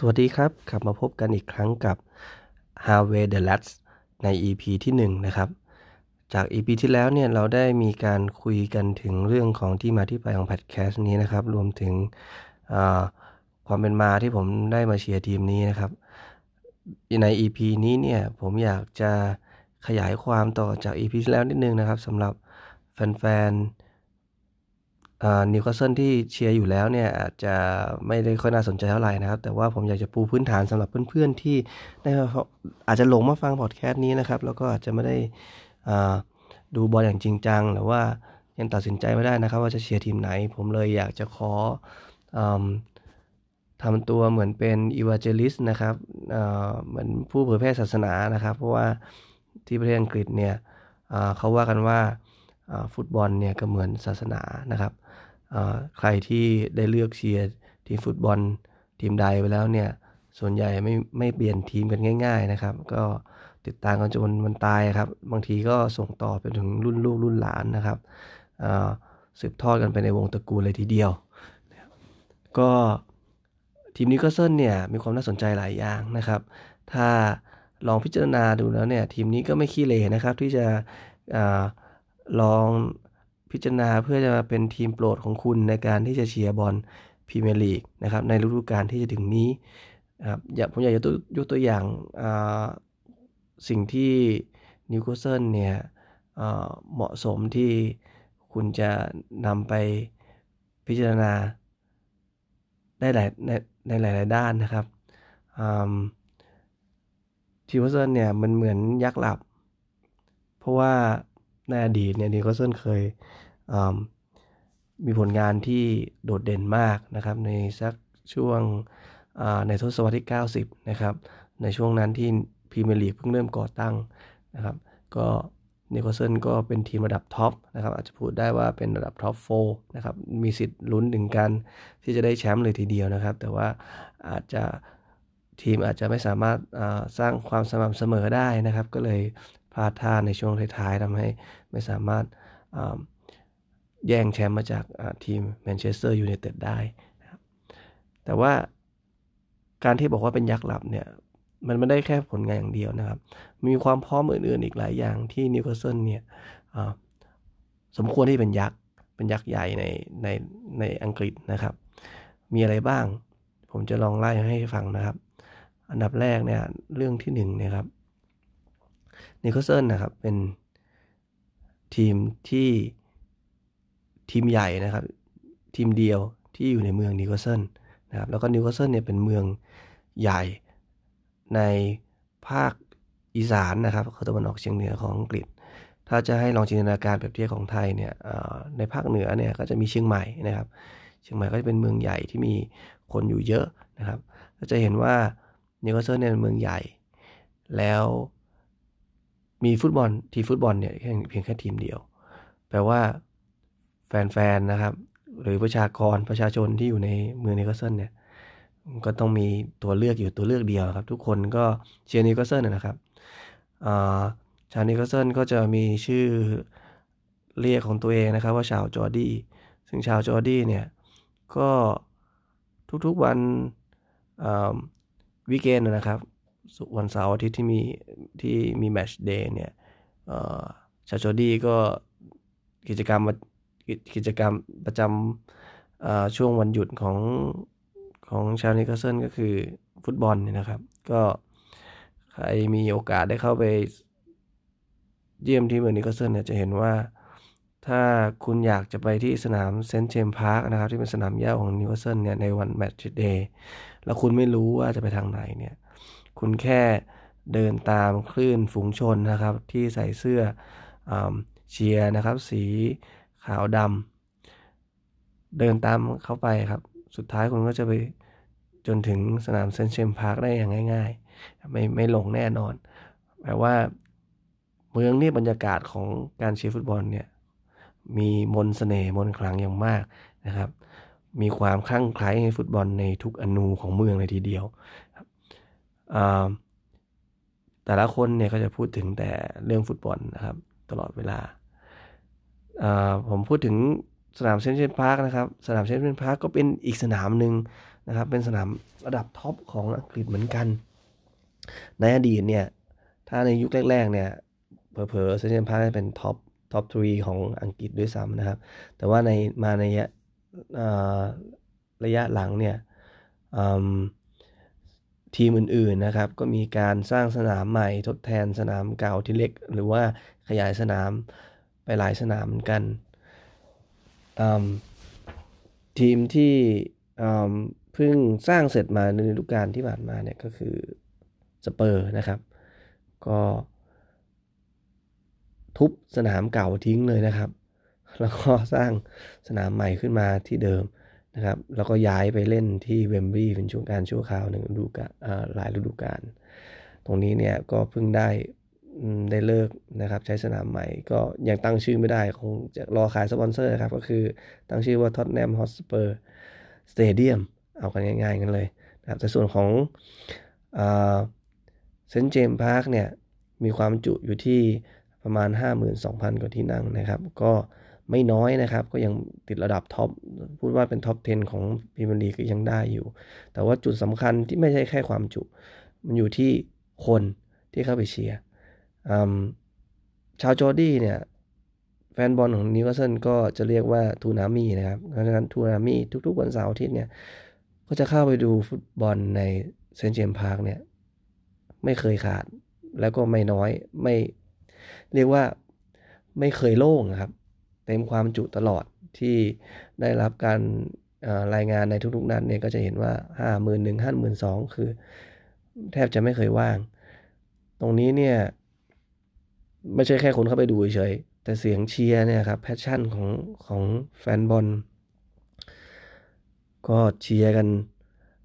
สวัสดีครับ กลับมาพบกันอีกครั้งกับ Harvey the Lads ใน EP ที่1นะครับ จาก EP ที่แล้วเนี่ยเราได้มีการคุยกันถึงเรื่องของที่มาที่ไปของพอดแคสต์นี้นะครับ รวมถึงความเป็นมาที่ผมได้มาเชียร์ทีมนี้นะครับ ใน EP นี้เนี่ยผมอยากจะขยายความต่อจาก EP ที่แล้วนิดนึงนะครับสำหรับแฟนๆ นิวคาสเซิลที่เชียร์อยู่แล้วเนี่ยอาจจะไม่ได้ค่อยน่าสนใจเท่าไหร่นะครับ แต่ว่าผมอยากจะปูพื้นฐานสำหรับเพื่อนๆที่ได้อาจจะหลงมาฟังพอดแคสต์นี้นะครับ แล้วก็อาจจะไม่ได้ดูบอลอย่างจริงจังหรือว่ายังตัดสินใจไม่ได้นะครับ ว่าจะเชียร์ทีมไหน ผมเลยอยากจะขอทำตัวเหมือนเป็นอีวาเจลิสนะครับเหมือนผู้เผยแพร่ศาสนานะครับ เพราะว่าที่ประเทศอังกฤษเนี่ยเขาว่ากันว่าฟุตบอลเนี่ยก็เหมือนศาสนานะครับ ใครที่ได้เลือกเชียร์ทีมฟุตบอลทีมใดไปแล้วเนี่ยส่วนใหญ่ไม่ไม่เปลี่ยนทีมกันง่าย ๆนะครับ ก็ติดตามกันจนวันตายครับ บางทีก็ส่งต่อไปถึงรุ่นลูกรุ่นหลานนะครับสืบทอดกันไปในวงตระกูลเลยทีเดียว ก็ทีมนิวคาสเซิลเนี่ยมีความน่าสนใจหลายอย่างนะครับ ถ้าลองพิจารณาดูแล้วเนี่ยทีมนี้ก็ไม่ขี้เหร่เลยนะครับที่จะอลอง พิจารณาเพื่อจะมาเป็นทีมโปรดของคุณในการที่จะเชียร์บอลพรีเมียร์ลีกนะครับในฤดูกาลที่จะถึงนี้นะครับอยากผมอยากจะยกตัวอย่างสิ่งที่นิวคาสเซิลเนี่ยเหมาะสมที่คุณจะนำไปพิจารณาได้หลายในในหลาย ๆ ด้านนะครับนิวคาสเซิลเนี่ยมันเหมือนยักษ์หลับ เพราะว่า ในอดีตเนี่ยนิวคาสเซิลเคยมีผลงานที่โดดเด่นมากนะครับ ในสักช่วงในทศวรรษที่ 90 นะครับ ในช่วงนั้นที่พรีเมียร์ลีกเพิ่งเริ่มก่อตั้งนะครับ ก็นิวคาสเซิลก็เป็นทีมระดับท็อปนะครับ อาจจะพูดได้ว่าเป็นระดับ top fourนะครับ มีสิทธิ์ลุ้นถึงขั้นที่จะได้แชมป์เลยทีเดียวนะครับ แต่ว่าอาจจะทีมอาจจะไม่สามารถสร้างความสม่ำเสมอได้นะครับ ก็เลย พลาดท่าในช่วงท้ายๆทำให้ไม่สามารถแย่งแชมป์มาจากทีมแมนเชสเตอร์ยูไนเต็ดได้นะครับแต่ว่าการที่บอกว่าเป็นยักษ์หลับเนี่ย มันไม่ได้แค่ผลงานอย่างเดียวนะครับ มีความพร้อมอื่นๆอีกหลายอย่างที่นิวคาสเซิลเนี่ยสมควรที่เป็นยักษ์ เป็นยักษ์ใหญ่ในในในอังกฤษนะครับ มีอะไรบ้าง ผมจะลองไล่ให้ฟังนะครับ อันดับแรกเนี่ยเรื่องที่หนึ่งนะครับ นิวคาสเซิลนะครับ เป็นทีมที่ทีมใหญ่นะครับ ทีมเดียวที่อยู่ในเมืองนิวคาสเซิลนะครับแล้วก็นิวคาสเซิลเนี่ยเป็นเมืองใหญ่ในภาคอีสานนะครับเขาตะวันออกเฉียงเหนือของอังกฤษ ถ้าจะให้ลองจินตนาการแบบเทียบของไทยเนี่ยในภาคเหนือเนี่ยก็จะมีเชียงใหม่นะครับ เชียงใหม่ก็จะเป็นเมืองใหญ่ที่มีคนอยู่เยอะนะครับก็จะเห็นว่านิวคาสเซิลเนี่ยเป็นเมืองใหญ่ แล้ว มีฟุตบอลทีมฟุตบอลเนี่ยเพียงแค่ทีมเดียว แปลว่าแฟนๆนะครับ หรือประชากรประชาชนที่อยู่ในเมืองนิวคาสเซิลเนี่ยก็ต้องมีตัวเลือกอยู่ตัวเลือกเดียวครับ ทุกคนก็เชียร์นิวคาสเซิลนะครับชาวนิวคาสเซิลก็จะมีชื่อเรียกของตัวเองนะครับ ว่าชาวจอร์ดี้ซึ่งชาวจอร์ดี้เนี่ยก็ทุกๆวัน weekend นะครับ วันเสาร์อาทิตย์ที่มีที่มี match day เนี่ยชาวจอร์ดี้ก็กิจกรรมกิจกรรมประจำช่วงวันหยุดของของชาวนิวคาสเซิลก็คือฟุตบอลเนี่ยนะครับ ก็ใครมีโอกาสได้เข้าไปเยี่ยมที่เมืองนิวคาสเซิลเนี่ยจะเห็นว่าถ้าคุณอยากจะไปที่สนามเซนต์เจมส์พาร์คนะครับ ที่เป็นสนามเหย้าของนิวคาสเซิลเนี่ยในวัน match day แล้วคุณไม่รู้ว่าจะไปทางไหนเนี่ย คุณแค่เดินตามคลื่นฝูงชนนะครับ ที่ใส่เสื้อเชียร์นะครับ สีขาวดำเดินตามเข้าไปครับ สุดท้ายคุณก็จะไปจนถึงสนามเซนต์เจมส์พาร์คได้อย่างง่ายๆ ไม่ไม่หลงแน่นอนแปลว่า เมืองนี่บรรยากาศของการเชียร์ฟุตบอลเนี่ยมีมนต์เสน่ห์มนต์ขลังอย่างมากนะครับ มีความคลั่งไคล้ในฟุตบอลในทุกอณูของเมืองเลยทีเดียว แต่ละคนเนี่ยก็จะพูดถึงแต่เรื่องฟุตบอลนะครับ ตลอดเวลา ผมพูดถึงสนามเซนต์เจมส์พาร์คนะครับ สนามเซนต์เจมส์พาร์คก็เป็นอีกสนามหนึ่งนะครับ เป็นสนามระดับท็อปของอังกฤษเหมือนกัน ในอดีตเนี่ย ถ้าในยุคแรกๆเนี่ยเผลอๆเซนต์เจมส์พาร์คเป็น top top three ของอังกฤษด้วยซ้ำนะครับ แต่ว่าในมาในระยะหลังเนี่ย ทีมอื่นๆนะครับ ก็มีการสร้างสนามใหม่ทดแทนสนามเก่าที่เล็ก หรือว่าขยายสนามไปหลายสนามเหมือนกันทีมที่เพิ่งสร้างเสร็จมาในฤดูกาลที่ผ่านมาเนี่ยก็คือสเปอร์นะครับ ก็ทุบสนามเก่าทิ้งเลยนะครับ แล้วก็สร้างสนามใหม่ขึ้นมาที่เดิม นะครับ แล้วก็ย้ายไปเล่นที่เวมบลีย์เป็นช่วงการชั่วคราวหนึ่งฤดูกาลหลายฤดูกาลตรงนี้เนี่ยก็เพิ่งได้ได้เลิกนะครับใช้สนามใหม่ก็ยังตั้งชื่อไม่ได้ คงจะรอขายสปอนเซอร์ครับ ก็คือตั้งชื่อว่าท็อตแนมฮอตสเปอร์สเตเดียมเอากันง่ายๆกันเลยนะครับแต่ส่วนของเซนต์เจมส์พาร์คเนี่ยมีความจุอยู่ที่ประมาณ 52,000 กว่าที่นั่งนะครับ ก็ ไม่น้อยนะครับ ก็ยังติดระดับท็อปพูดว่าเป็น top 10 ของพรีเมียร์ลีกก็ยังได้อยู่ แต่ว่าจุดสำคัญที่ไม่ใช่แค่ความจุ มันอยู่ที่คนที่เข้าไปเชียร์ชาวจอร์ดี้เนี่ยแฟนบอลของนิวคาสเซิลก็จะเรียกว่า Toon Army นะครับเพราะฉะนั้น Toon Army ทุกๆวันเสาร์อาทิตย์เนี่ยก็จะเข้าไปดูฟุตบอลในเซนต์เจมส์พาร์คเนี่ยไม่เคยขาดแล้วก็ไม่น้อยไม่เรียกว่าไม่เคยโล่งครับ เต็มความจุตลอดที่ได้รับการรายงานในทุกๆนัดเนี่ยก็จะเห็นว่าห้าหมื่นหนึ่งห้าหมื่นสองคือ แทบจะไม่เคยว่าง ตรงนี้เนี่ย ไม่ใช่แค่คนเข้าไปดูเฉย แต่เสียงเชียร์เนี่ยครับแพชชั่นของของแฟนบอลก็เชียร์กัน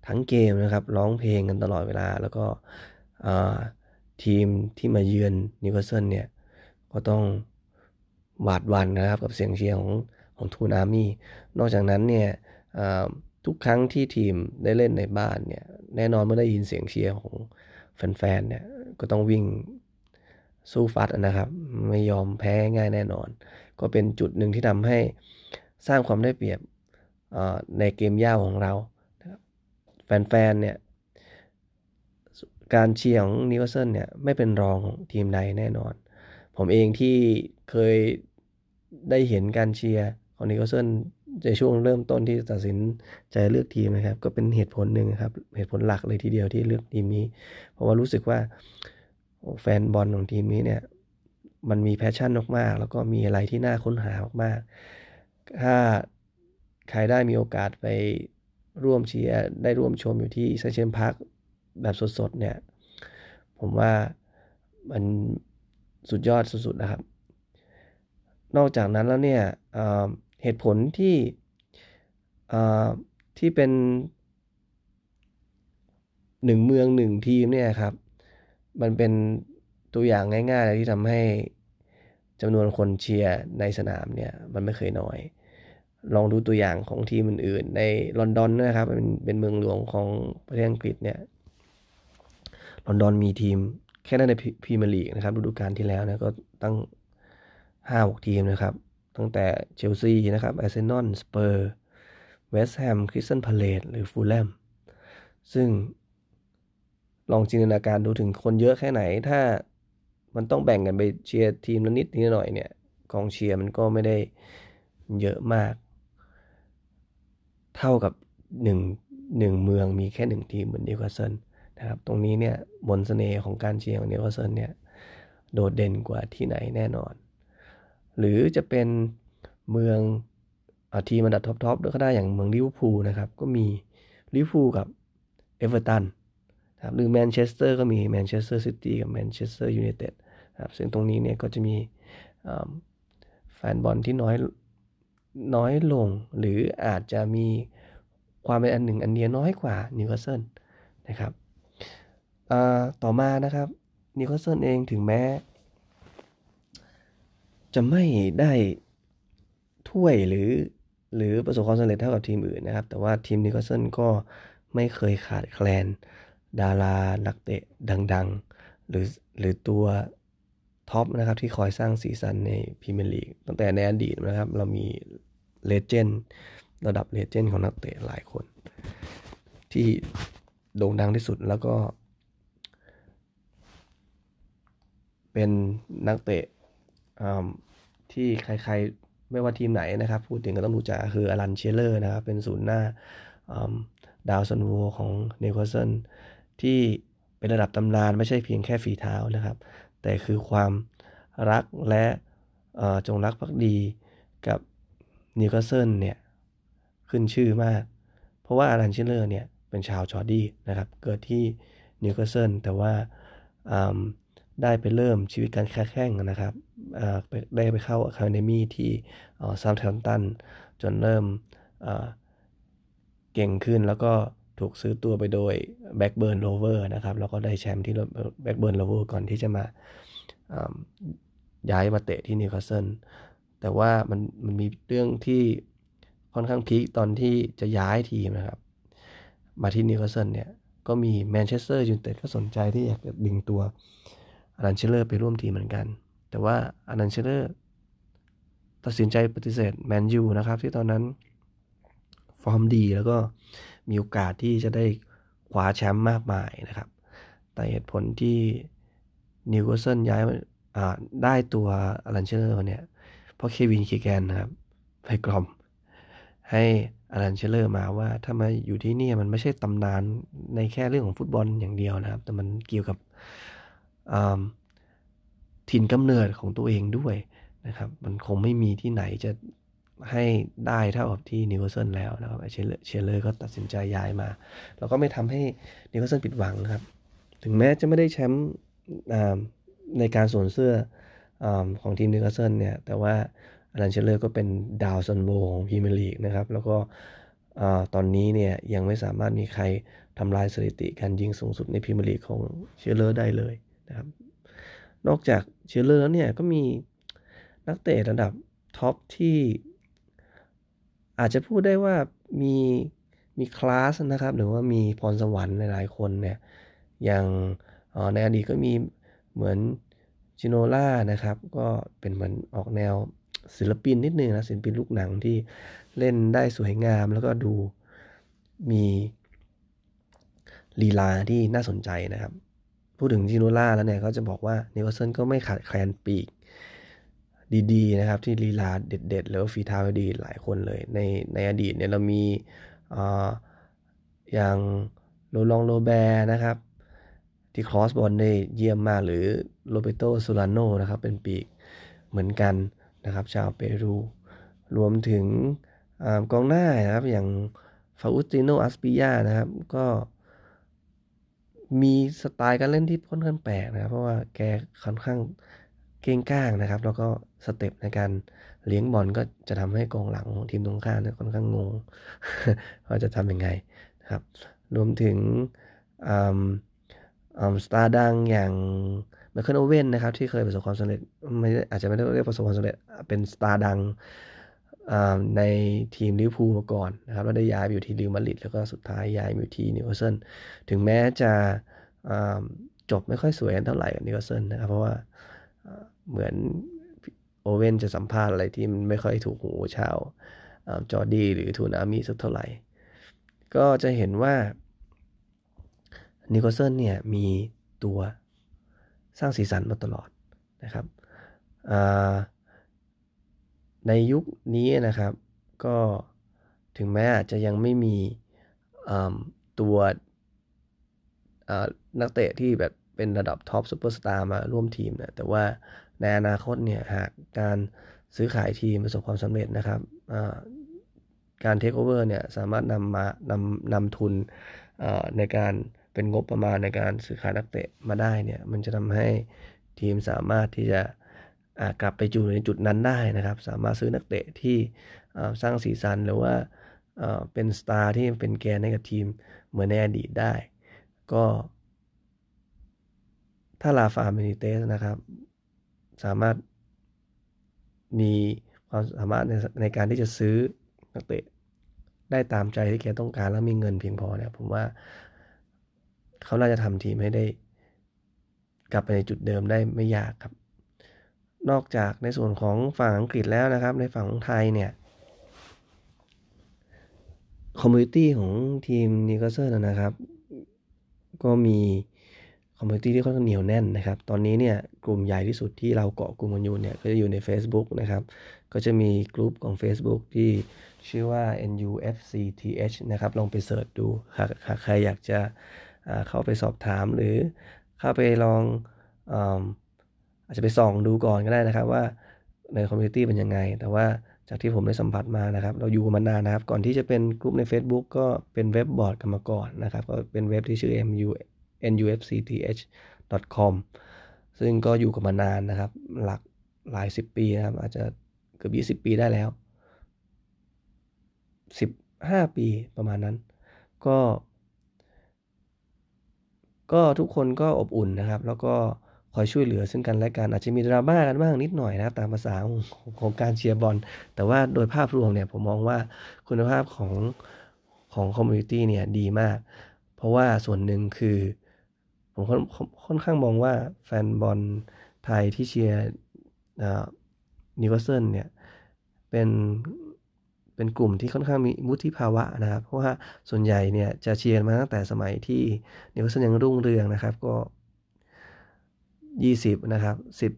ทั้งเกมนะครับร้องเพลงกันตลอดเวลา แล้วก็ทีมที่มาเยือนนิวคาสเซิลเนี่ย ก็ต้อง หวาดหวั่นนะครับกับเสียงเชียร์ของของ Toon Army นอกจากนั้นเนี่ยทุกครั้งที่ทีมได้เล่นในบ้านเนี่ยแน่นอนเมื่อได้ยินเสียงเชียร์ของแฟนๆเนี่ยก็ต้องวิ่งสู้ฟัดนะครับ ไม่ยอมแพ้ง่ายแน่นอน ก็เป็นจุดหนึ่งที่ทำให้สร้างความได้เปรียบในเกมเหย้าของเราแฟนๆเนี่ยการเชียร์ของนิวคาสเซิลเนี่ยไม่เป็นรองของทีมใดแน่นอน ผมเองที่เคย ได้เห็นการเชียร์ของนิวคาสเซิลในช่วงเริ่มต้นที่ตัดสินใจเลือกทีมนะครับ ก็เป็นเหตุผลหนึ่งครับ เหตุผลหลักเลยทีเดียวที่เลือกทีมนี้ เพราะว่ารู้สึกว่าแฟนบอลของทีมนี้เนี่ย มันมี passion มากๆ แล้วก็มีอะไรที่น่าค้นหามากๆ ถ้าใครได้มีโอกาสไปร่วมเชียร์ได้ร่วมชมอยู่ที่เซเชนพาร์คแบบสดๆเนี่ย ผมว่ามันสุดยอดสุดๆนะครับ นอกจากนั้นแล้วเนี่ยเหตุผลที่ที่เป็นหนึ่งเมืองหนึ่งทีมเนี่ยครับ มันเป็นตัวอย่างง่ายๆที่ทำให้จำนวนคนเชียร์ในสนามเนี่ยมันไม่เคยน้อย ลองดูตัวอย่างของทีมอื่นๆ ในลอนดอนนะครับเป็นเป็นเมืองหลวงของประเทศอังกฤษเนี่ยลอนดอนมีทีมแค่นั้นในพรีเมียร์ลีกนะครับฤดูกาลที่แล้วนะก็ตั้ง ห้าหกทีมนะครับ ตั้งแต่เชลซีนะครับอาร์เซนอลสเปอร์สเวสต์แฮมคริสตัลพาเลซหรือฟูแล่มซึ่งลองจินตนาการดูถึงคนเยอะแค่ไหน ถ้ามันต้องแบ่งกันไปเชียร์ทีมละนิดนิดหน่อยเนี่ยกองเชียร์มันก็ไม่ได้เยอะมาก เท่ากับหนึ่งหนึ่งเมืองมีแค่หนึ่งทีมเหมือนนิวคาสเซิลนะครับ ตรงนี้เนี่ยมนต์เสน่ห์ของการเชียร์ของนิวคาสเซิลเนี่ย โดดเด่นกว่าที่ไหนแน่นอน หรือจะเป็นเมืองอทีมอันดับ top ๆก็ได้อย่างเมืองลิเวอร์พูลนะครับ ก็มีลิเวอร์พูลกับเอเวอร์ตันครับหรือแมนเชสเตอร์ก็มีแมนเชสเตอร์ซิตี้กับแมนเชสเตอร์ยูไนเต็ดครับซึ่งตรงนี้เนี่ยก็จะมีแฟนบอลที่น้อยน้อยลง หรืออาจจะมีความเป็นอันหนึ่งอันเดียวน้อยกว่านิวคาสเซิลนะครับต่อมานะครับนิวคาสเซิลเองถึงแม้ จะไม่ได้ถ้วยหรือ หรือประสบความสำเร็จเท่ากับทีมอื่นนะครับ แต่ว่าทีมนิวคาสเซิลก็ไม่เคยขาดแคลน ดารานักเตะดัง ๆ หรือหรือตัว top นะครับที่คอยสร้างสีสันในพรีเมียร์ลีกตั้งแต่ในอดีตนะครับ เรามี legend ระดับ legend ของนักเตะหลายคน ที่โด่งดังที่สุดแล้วก็ เป็นนักเตะ ที่ใครๆไม่ว่าทีมไหนนะครับ พูดถึงก็ต้องรู้จักคืออลันเชียเรอร์นะครับ เป็นศูนย์หน้าดาวซัลโวของนิวคาสเซิลที่เป็นระดับตำนานไม่ใช่เพียงแค่ฝีเท้านะครับ แต่คือความรักและจงรักภักดีกับนิวคาสเซิลเนี่ยขึ้นชื่อมาก เพราะว่าอลันเชียเรอร์เนี่ยเป็นชาวจอร์ดี้นะครับ เกิดที่นิวคาสเซิลแต่ว่าได้ไปเริ่มชีวิตการแข่งนะครับ ได้ไปเข้า academy ที่เซาแธมป์ตันจนเริ่มเก่งขึ้นแล้วก็ถูกซื้อตัวไปโดยแบล็กเบิร์นโรเวอร์สนะครับ แล้วก็ได้แชมป์ที่แบล็กเบิร์นโรเวอร์สก่อนที่จะมาย้ายมาเตะที่นิวคาสเซิลแต่ว่ามันมันมีเรื่องที่ค่อนข้าง peak ตอนที่จะย้ายทีมนะครับ มาที่นิวคาสเซิลเนี่ย ก็มีแมนเชสเตอร์ยูไนเต็ดก็สนใจที่อยากจะดึงตัวอลันเชียเรอร์ไปร่วมทีมเหมือนกัน แต่ว่าอลันเชียเรอร์ตัดสินใจปฏิเสธแมนยูนะครับ ที่ตอนนั้นฟอร์มดีแล้วก็มีโอกาสที่จะได้คว้าแชมป์มากมายนะครับ แต่เหตุผลที่นิวคาสเซิลย้ายได้ตัวอลันเชียเรอร์เนี่ย เพราะเควินคีแกนนะครับ ไปกล่อม ให้อลันเชียเรอร์มาว่าถ้ามาอยู่ที่นี่มันไม่ใช่ตำนานในแค่เรื่องของฟุตบอลอย่างเดียวนะครับ แต่มันเกี่ยวกับ ถิ่นกำเนิดของตัวเองด้วยนะครับ มันคงไม่มีที่ไหนจะให้ได้เท่ากับที่นิวคาสเซิลแล้วนะครับเชียเชียเรอร์ก็ตัดสินใจย้ายมา แล้วก็ไม่ทำให้นิวคาสเซิลผิดหวังนะครับ ถึงแม้จะไม่ได้แชมป์ในการสวมเสื้ออของทีมนิวคาสเซิลเนี่ย แต่ว่าอลันเชียเรอร์ก็เป็นดาวซัลโวของพรีเมียร์ลีกนะครับ แล้วก็ตอนนี้เนี่ยยังไม่สามารถมีใครทำลายสถิติการยิงสูงสุดในพรีเมียร์ลีกของเชียเรอร์ได้เลยนะครับ นอกจาก เชียเรอร์แล้วเนี่ยก็มีนักเตะระดับ top ที่อาจจะพูดได้ว่ามีมีคลาสนะครับ หรือว่ามีพรสวรรค์หลายๆคนเนี่ยอย่างในอดีตก็มีเหมือนจิโนล่านะครับ ก็เป็นเหมือนออกแนวศิลปินนิดนึงนะศิลปินลูกหนังที่เล่นได้สวยงาม แล้วก็ดูมีลีลาที่น่าสนใจนะครับ พูดถึงจิโนล่าแล้วเนี่ยเขาจะบอกว่านิวคาสเซิลก็ไม่ขาดแคลนปีกดีๆนะครับ ที่ลีลาเด็ดๆ แล้วฝีเท้าดีหลายคนเลย ในในอดีตเนี่ยเรามีออย่างโลร็องต์โรแบร์นะครับ ที่ cross บอลได้เยี่ยมมากหรือโนลแบร์โตโซลาโนนะครับ เป็นปีกเหมือนกันนะครับ ชาวเปรู รวมถึงอกองหน้านะครับ อย่างฟาอุสติโนอัสปริยานะครับ ก็ มีสไตล์การเล่นที่ค่อนข้างแปลกนะครับ เพราะว่าแกค่อนข้างเก้งก้างนะครับ แล้วก็ step ในการเลี้ยงบอลก็จะทำให้กองหลังของทีมตรงข้ามเนี่ยค่อนข้างงงว่าจะทำยังไงนะครับ รวมถึงสตาร์ดังอย่างไมเคิลโอเว่นนะครับที่เคยประสบความสำเร็จไม่อาจจะไม่ได้เรียกประสบความสำเร็จเป็นสตาร์ดัง ในทีมลิเวอร์พูลมาก่อนนะครับแล้วได้ย้ายไปอยู่ที่เรอัลมาดริดแล้วก็สุดท้ายย้ายมาอยู่ที่นิวคาสเซิลถึงแม้จะจบไม่ค่อยสวยเท่าไหร่กับนิวคาสเซิลนะครับเพราะว่าเหมือนโอเว่นจะสัมภาษณ์อะไรที่มันไม่ค่อยถูกหูชาวจอร์ดี้หรือทูนามีสักเท่าไหร่ ก็จะเห็นว่านิโคลเซนเนี่ยมีตัวสร้างสีสันมาตลอดนะครับ ในยุคนี้นะครับ ก็ถึงแม้อาจจะยังไม่มีตัวนักเตะที่แบบเป็นระดับ top ซูเปอร์สตาร์มาร่วมทีมนะแต่ว่าในอนาคตเนี่ยหากการซื้อขายทีมประสบความสำเร็จนะครับการเทคโอเวอร์เนี่ยสามารถนำมานำนำทุนในการเป็นงบประมาณในการซื้อขายนักเตะมาได้เนี่ยมันจะทำให้ทีมสามารถที่จะ กลับไปอยู่ในจุดนั้นได้นะครับ สามารถซื้อนักเตะที่สร้างสีสันหรือว่าเป็นสตาร์ที่เป็นแกนให้กับทีมเหมือนในอดีตได้ ก็ถ้าลาฟาเมนิเตสนะครับ สามารถมีความสามารถในในการที่จะซื้อนักเตะได้ตามใจที่แกต้องการแล้วมีเงินเพียงพอเนี่ยผมว่าเขาน่าจะทำทีมให้ได้ กลับไปในจุดเดิมได้ไม่ยากครับ นอกจากในส่วนของฝั่งอังกฤษแล้วนะครับ ในฝั่งของไทยเนี่ยcommunity ของทีมนิวคาสเซิลนะครับ ก็มี community ที่ค่อนข้างเหนียวแน่นนะครับ ตอนนี้เนี่ยกลุ่มใหญ่ที่สุดที่เราเกาะกลุ่มกันอยู่เนี่ยก็จะอยู่ใน Facebook นะครับ ก็จะมีกลุ่มของ Facebook ที่ชื่อว่า NUFCTH นะครับ ลองไป search ดูหากใครอยากจะเข้าไปสอบถามหรือเข้าไปลองอาจจะไปส่องดูก่อนก็ได้นะครับว่าใน community เป็นยังไง แต่ว่าจากที่ผมได้สัมผัสมานะครับ เราอยู่มานานนะครับ ก่อนที่จะเป็นกลุ่มใน Facebook ก็เป็นเว็บบอร์ดกันมาก่อนนะครับ ก็เป็นเว็บที่ชื่อ mu nufcth.com ซึ่งก็อยู่กันมานานนะครับ หลักหลายสิบปีนะครับ อาจจะเกือบยี่สิบปีได้แล้วสิบห้าปีประมาณนั้น ก็ ก็ทุกคนก็อบอุ่นนะครับ แล้วก็ คอยช่วยเหลือซึ่งกันและกันอาจจะมีดราม่ากันบ้างนิดหน่อยนะตามภาษาของการเชียร์บอลแต่ว่าโดยภาพรวมเนี่ยผมมองว่าคุณภาพของของ community เนี่ยดีมาก เพราะว่าส่วนหนึ่งคือผมค่อนข้างมองว่าแฟนบอลไทยที่เชียร์นิวคาสเซิลเนี่ยเป็นเป็นกลุ่มที่ค่อนข้างมีวุฒิภาวะนะครับ เพราะว่าส่วนใหญ่เนี่ยจะเชียร์มาตั้งแต่สมัยที่นิวคาสเซิลยังรุ่งเรืองนะครับ ก็ 20นะครับ10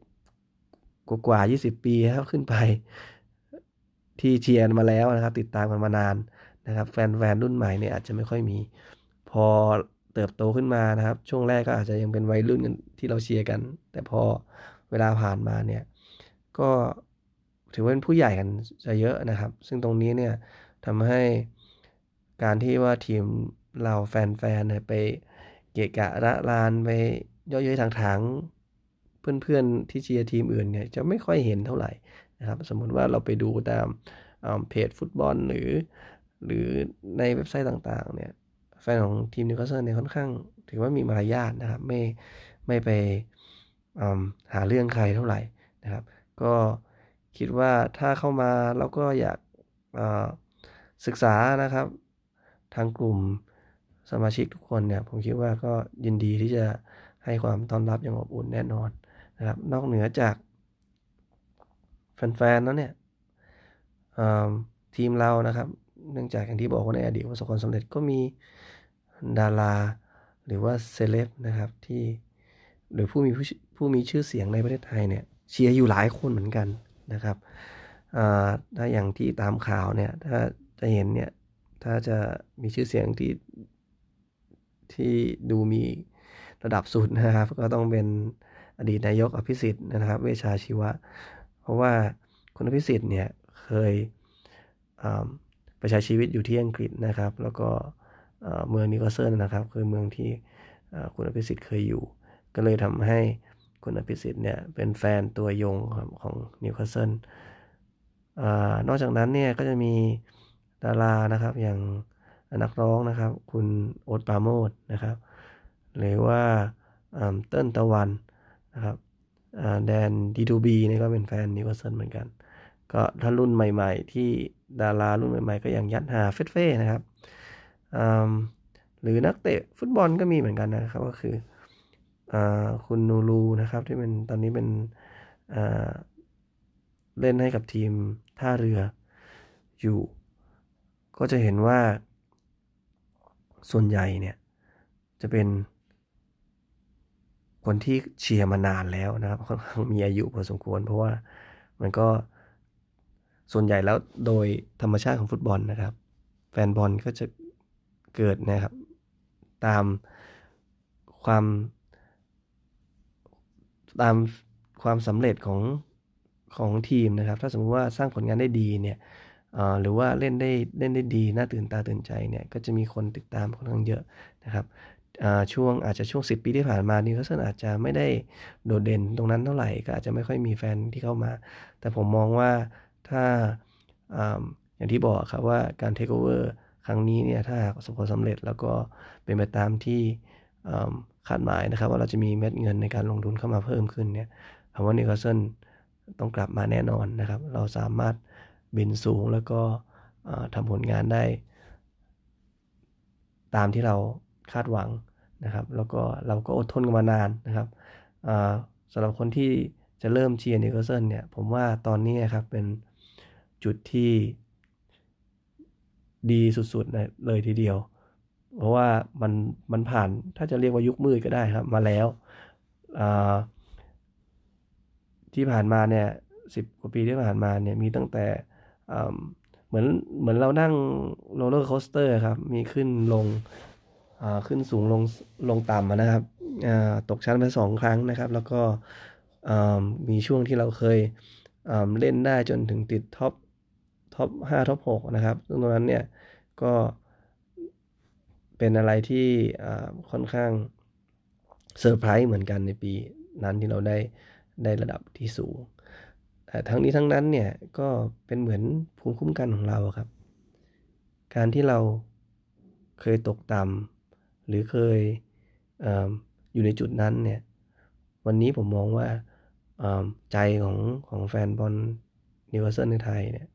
กว่ากว่า20ปีแล้วขึ้นไป ที่เชียร์มาแล้วนะครับ ติดตามกันมานานนะครับ แฟนๆรุ่นใหม่เนี่ยอาจจะไม่ค่อยมี พอเติบโตขึ้นมานะครับ ช่วงแรกก็อาจจะยังเป็นวัยรุ่นกันที่เราเชียร์กัน แต่พอเวลาผ่านมาเนี่ยก็ถือว่าเป็นผู้ใหญ่กันจะเยอะนะครับ ซึ่งตรงนี้เนี่ยทำให้การที่ว่าทีมเราแฟนๆเนี่ยไปเกะกะระลานไปเยาะเย้ยถากถาง เพื่อนๆที่เชียร์ทีมอื่นเนี่ยจะไม่ค่อยเห็นเท่าไหร่นะครับ สมมุติว่าเราไปดูตามเพจฟุตบอลหรือ หรือในเว็บไซต์ต่างๆเนี่ยแฟนของทีมนิวคาสเซิลเนี่ยค่อนข้าง ถือว่ามีมารยาทนะครับ ไม่ไม่ไปหาเรื่องใครเท่าไหร่นะครับ ก็คิดว่าถ้าเข้ามาเราก็อยากศึกษานะครับ ทางกลุ่มสมาชิกทุกคนเนี่ย ผมคิดว่าก็ยินดีที่จะให้ความต้อนรับอย่างอบอุ่นแน่นอน นะครับนอกเหนือจากแฟนๆนั้นเนี่ยทีมเรานะครับ เนื่องจากอย่างที่บอกว่าในอดีตประสบความสำเร็จก็มีดาราหรือว่าเซเลบนะครับที่หรือผู้มีผู้ผู้มีชื่อเสียงในประเทศไทยเนี่ยเชียร์อยู่หลายคนเหมือนกันนะครับถ้าอย่างที่ตามข่าวเนี่ยถ้าจะเห็นเนี่ยถ้าจะมีชื่อเสียงที่ที่ดูมีระดับสุดนะครับ ก็ต้องเป็น อดีตนายกอภิสิทธิ์นะครับ เวชาชีวะ เพราะว่าคุณอภิสิทธิ์เนี่ยเคยไปใช้ชีวิตอยู่ที่อังกฤษนะครับ แล้วก็เมืองนิโคลเซิลนะครับ คือเมืองที่คุณอภิสิทธิ์เคยอยู่ ก็เลยทำให้คุณอภิสิทธิ์เนี่ยเป็นแฟนตัวยงของนิวคาสเซิลนอกจากนั้นเนี่ยก็จะมีดารานะครับอย่างนักร้องนะครับ คุณโอ๊ต ปราโมทย์นะครับ หรือว่าเติ้ลตะวัน นะครับแดน D2B นี่ก็เป็นแฟนนิวคาสเซิลเหมือนกัน ก็ถ้ารุ่นใหม่ ๆ ที่ดารารุ่นใหม่ ๆ ก็อย่างยัดหาเฟ็ดเฟ่นะครับหรือนักเตะฟุตบอลก็มีเหมือนกันนะครับ ก็คืออคุณนูรูนะครับที่เป็นตอนนี้เป็นเล่นให้กับทีมท่าเรืออยู่ ก็จะเห็นว่าส่วนใหญ่เนี่ยจะเป็น คนที่เชียร์มานานแล้วนะครับค่อนข้างมีอายุพอสมควร เพราะว่ามันก็ส่วนใหญ่แล้วโดยธรรมชาติของฟุตบอลนะครับ แฟนบอลก็จะเกิดนะครับ ตามความ ตามความสำเร็จของของทีมนะครับ ถ้าสมมติว่าสร้างผลงานได้ดีเนี่ยหรือว่าเล่นได้เล่นได้ดีน่าตื่นตาตื่นใจเนี่ยก็จะมีคนติดตามค่อนข้างเยอะนะครับ ช่วงอาจจะช่วง 10 ปีที่ผ่านมานิวคาสเซิลอาจจะไม่ได้โดดเด่นตรงนั้นเท่าไหร่ก็อาจจะไม่ค่อยมีแฟนที่เข้ามา แต่ผมมองว่าถ้าอย่างที่บอกครับว่าการเทคโอเวอร์ครั้งนี้เนี่ยถ้าสบความสำเร็จแล้วก็เป็นไปตามที่คาดหมายนะครับ ว่าเราจะมีเม็ดเงินในการลงทุนเข้ามาเพิ่มขึ้นเนี่ยผมว่านิวคาสเซิลต้องกลับมาแน่นอนนะครับ เราสามารถบินสูงแล้วก็ทำผลงานได้ ตามที่เรา คาดหวังนะครับ แล้วก็เราก็อดทนกันมานานนะครับสำหรับคนที่จะเริ่มเชียร์นิวคาสเซิลเนี่ยผมว่าตอนนี้ครับเป็นจุดที่ดีสุดๆเลยทีเดียว เพราะว่ามันมันผ่านถ้าจะเรียกว่ายุคมืดก็ได้ครับ มาแล้วที่ผ่านมาเนี่ยสิบกว่าปีที่ผ่านมาเนี่ยมีตั้งแต่เหมือนเหมือนเรานั่ง roller coaster ครับ มีขึ้นลง ขึ้นสูงลงลงต่ำนะครับตกชั้นไปสองครั้งนะครับ แล้วก็มีช่วงที่เราเคยเล่นได้จนถึงติด top top ห้า top หกนะครับซึ่งตรงนั้นเนี่ยก็เป็นอะไรที่ค่อนข้างเซอร์ไพรส์เหมือนกันในปีนั้นที่เราได้ได้ระดับที่สูง แต่ทั้งนี้ทั้งนั้นเนี่ยก็เป็นเหมือนภูมิคุ้มกันของเราครับ การที่เราเคยตกต่ำ หรือเคยอยู่ในจุดนั้นเนี่ย วันนี้ผมมองว่าใจของของแฟนบอลนิวคาสเซิลในไทยเนี่ย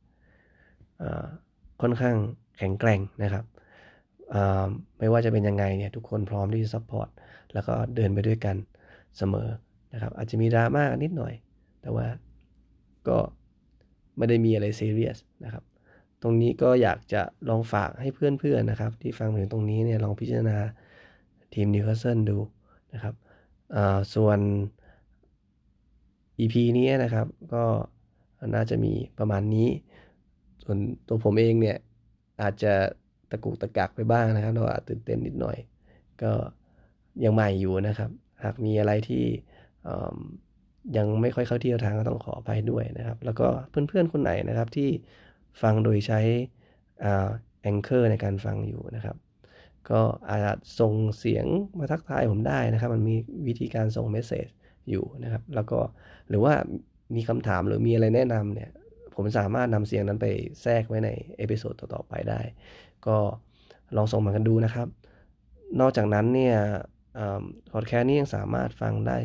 ค่อนข้างแข็งแกร่งนะครับไม่ว่าจะเป็นยังไงเนี่ยทุกคนพร้อมที่จะ support แล้วก็เดินไปด้วยกันเสมอนะครับอาจจะมีดราม่านิดหน่อย แต่ว่าก็ไม่ได้มีอะไรเซีเรียสนะครับ ตรงนี้ก็อยากจะลองฝากให้เพื่อนๆนะครับ ที่ฟังถึงตรงนี้เนี่ยลองพิจารณาทีมนิวคาสเซิลดูนะครับส่วน EP นี้นะครับก็น่าจะมีประมาณนี้ ส่วนตัวผมเองเนี่ยอาจจะตะกุกตะกักไปบ้างนะครับเราอาจตื่นเต้นนิดหน่อย ก็ยังใหม่อยู่นะครับ หากมีอะไรที่ยังไม่ค่อยเข้าที่ทางก็ต้องขออภัยด้วยนะครับ แล้วก็เพื่อนๆคนไหนนะครับที่ ฟังโดยใช้ Anchor ในการฟังอยู่นะครับ ก็อาจส่งเสียงมาทักทายผมได้นะครับ มันมีวิธีการส่ง message อยู่นะครับ แล้วก็หรือว่ามีคำถามหรือมีอะไรแนะนำเนี่ย ผมสามารถนำเสียงนั้นไปแทรกไว้ใน episode ต่อๆไปได้ ก็ลองส่งมากันดูนะครับ นอกจากนั้นเนี่ยพอดแคสต์นี้ยังสามารถฟังได้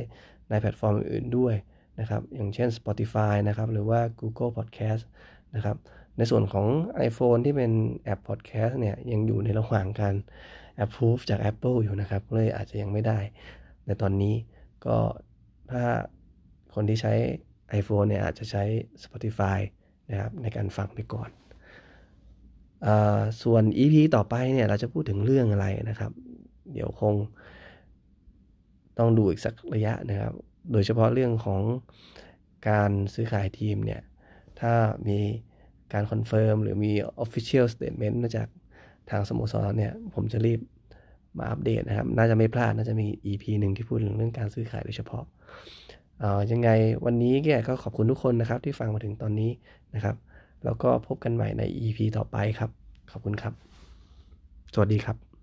ในแพลตฟอร์มอื่นด้วยนะครับ อย่างเช่น Spotify นะครับ หรือว่า Google Podcast นะครับ ในส่วนของ iPhone ที่เป็นแอป Podcast เนี่ยยังอยู่ในระหว่างการ approve จาก Apple อยู่นะครับ เลยอาจจะยังไม่ได้ ในตอนนี้ก็ถ้าคนที่ใช้ iPhone เนี่ยอาจจะใช้ Spotify นะครับในการฟังไปก่อนอส่วน EP ต่อไปเนี่ยเราจะพูดถึงเรื่องอะไรนะครับ เดี๋ยวคงต้องดูอีกสักระยะนะครับ โดยเฉพาะเรื่องของการซื้อขายทีมเนี่ย ถ้ามี การ confirm หรือมี Official Statement มาจากทางสโมสรเนี่ย ผมจะรีบมาอัปเดตนะครับ น่าจะไม่พลาด น่าจะมี EP หนึ่งที่พูดถึงเรื่องการซื้อขายโดยเฉพาะยังไงวันนี้แกก็ขอบคุณทุกคนนะครับที่ฟังมาถึงตอนนี้นะครับ แล้วก็พบกันใหม่ใน EP ต่อไปครับ ขอบคุณครับ สวัสดีครับ